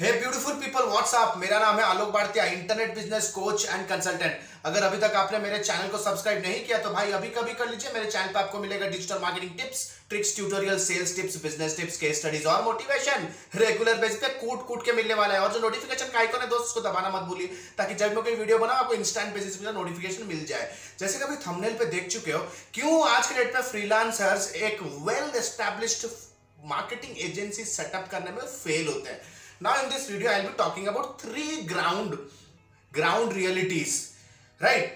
हे beautiful people WhatsApp मेरा नाम है Alok Bhartiya internet business coach and consultant अगर अभी तक आपने मेरे चैनल को सब्सक्राइब नहीं किया तो भाई अभी कभी कर लीजिए, मेरे चैनल पर आपको मिलेगा digital marketing tips tricks tutorial sales tips business tips case studies और मोटिवेशन रेगुलर बेसिस पे कूट कूट के मिलने वाला है। और जो नोटिफिकेशन का आइकन है, दोस्त, उसको दबाना मत भूलिए, ताकि जब मैं कोई वीडियो बनाऊँ आपको इंस्टेंट बेसिस पे नोटिफिकेशन मिल जाए। जैसे कभी थंबनेल पे देख चुके हो, क्यों आज के डेट में फ्रीलांसर्स एक well established marketing agency setup करने में फेल होते हैं? Now in this video i'll be talking about three ground ground realities right?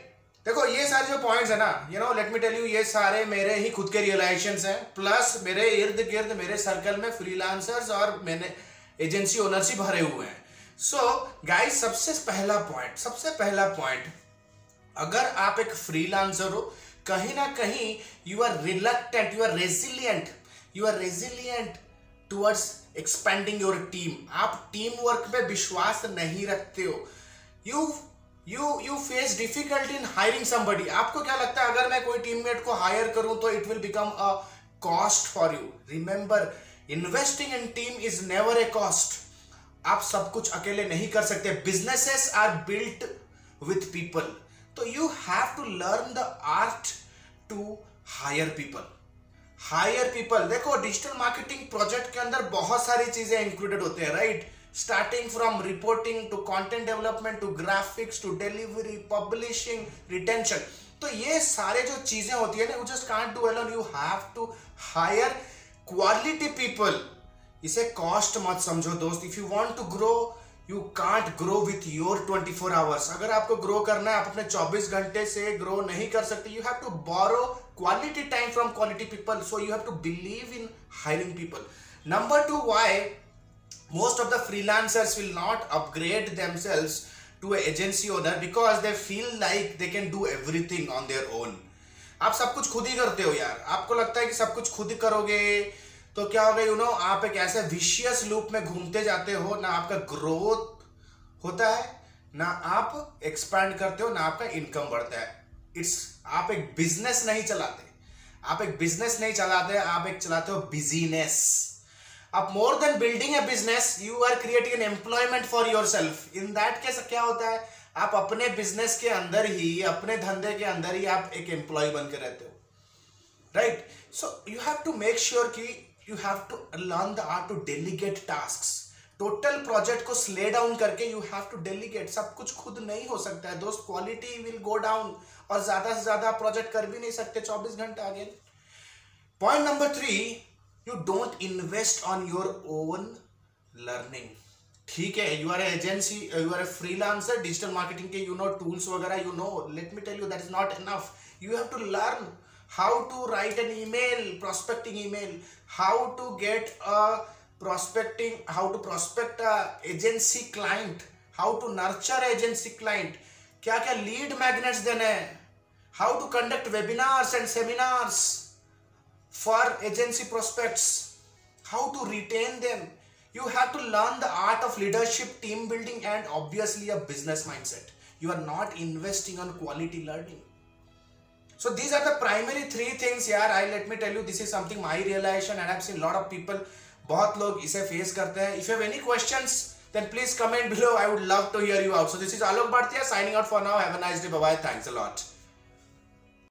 देखो ये सारे जो पॉइंट्स है ना you know let me tell you ये सारे मेरे ही खुद के रियलाइजेशन हैं प्लस मेरे इर्द गिर्द मेरे सर्कल में फ्रीलांसर्स और मैंने एजेंसी ओनरशिप भरे हुए हैं। सो so, गाइस सबसे पहला पॉइंट सबसे पहला पॉइंट अगर आप एक फ्रीलांसर हो कहीं ना कहीं you are reluctant you are resilient you are resilient towards expanding your team आप टीम वर्क पे विश्वास नहीं रखते हो। You you you face difficulty in hiring somebody आपको क्या लगता है, अगर मैं कोई टीममेट को हायर करूँ तो it will become a cost for you remember investing in team is never a cost आप सब कुछ अकेले नहीं कर सकते। Businesses are built with people तो you have to learn the art to hire people hire people देखो digital marketing project के अंदर बहुत सारी चीज़ें इंक्लूडेड होते हैं right starting from reporting to content development to graphics to delivery publishing retention तो ये सारे जो चीज़ें होती है ना you just can't do alone you have to hire quality people इसे कॉस्ट मत समझो, दोस्त. If you want to grow you can't grow with your 24 hours अगर आपको ग्रो करना है, आप अपने 24 घंटे से ग्रो नहीं कर सकते. You have to borrow quality time from quality people so you have to believe in hiring people number two why most of the freelancers will not upgrade themselves to an agency owner? Because they feel like they can do everything on their own. आप सब कुछ खुद ही करते हो यार. आपको लगता है कि सब कुछ खुद करोगे? तो क्या होगा यू नो आप एक ऐसे विशियस लूप में घूमते जाते हो, ना आपका ग्रोथ होता है, ना आप एक्सपैंड करते हो, ना आपका इनकम बढ़ता है। इट्स आप एक बिज़नेस नहीं चलाते। आप एक बिज़नेस नहीं चलाते, आप एक चलाते हो बिजीनेस अब more than building a business you are creating an employment for yourself in that case क्या होता है, आप अपने बिज़नेस के अंदर ही, अपने धंधे के अंदर ही आप एक एम्प्लॉय बन के रहते हो। Right so you have to make sure कि you have to learn the art to delegate task total project को स्ले डाउन करके यू हैव टू डेलीगेट सब कुछ खुद नहीं हो सकता है। दोस्त क्वालिटी विल गो डाउन और ज़्यादा से ज़्यादा प्रोजेक्ट कर भी नहीं सकते 24 घंटे आगे। Point number three you don't invest on your own learning ठीक है you are agency you are a freelancer digital marketing के यू नो टूल्स वगैरह you know let me tell you that is not enough you have to learn how to write an email prospecting email how to get a prospecting how to prospect a agency client how to nurture agency client क्या क्या lead magnets देने हैं how to conduct webinars and seminars for agency prospects how to retain them you have to learn the art of leadership team building and obviously a business mindset you are not investing on quality learning So these are the primary three things यार I let me tell you this is something my realization and I've seen lot of people बहुत लोग इसे face करते हैं if you have any questions then please comment below I would love to hear you out so this is Alok Bhartia signing out for now have a nice day bye bye thanks a lot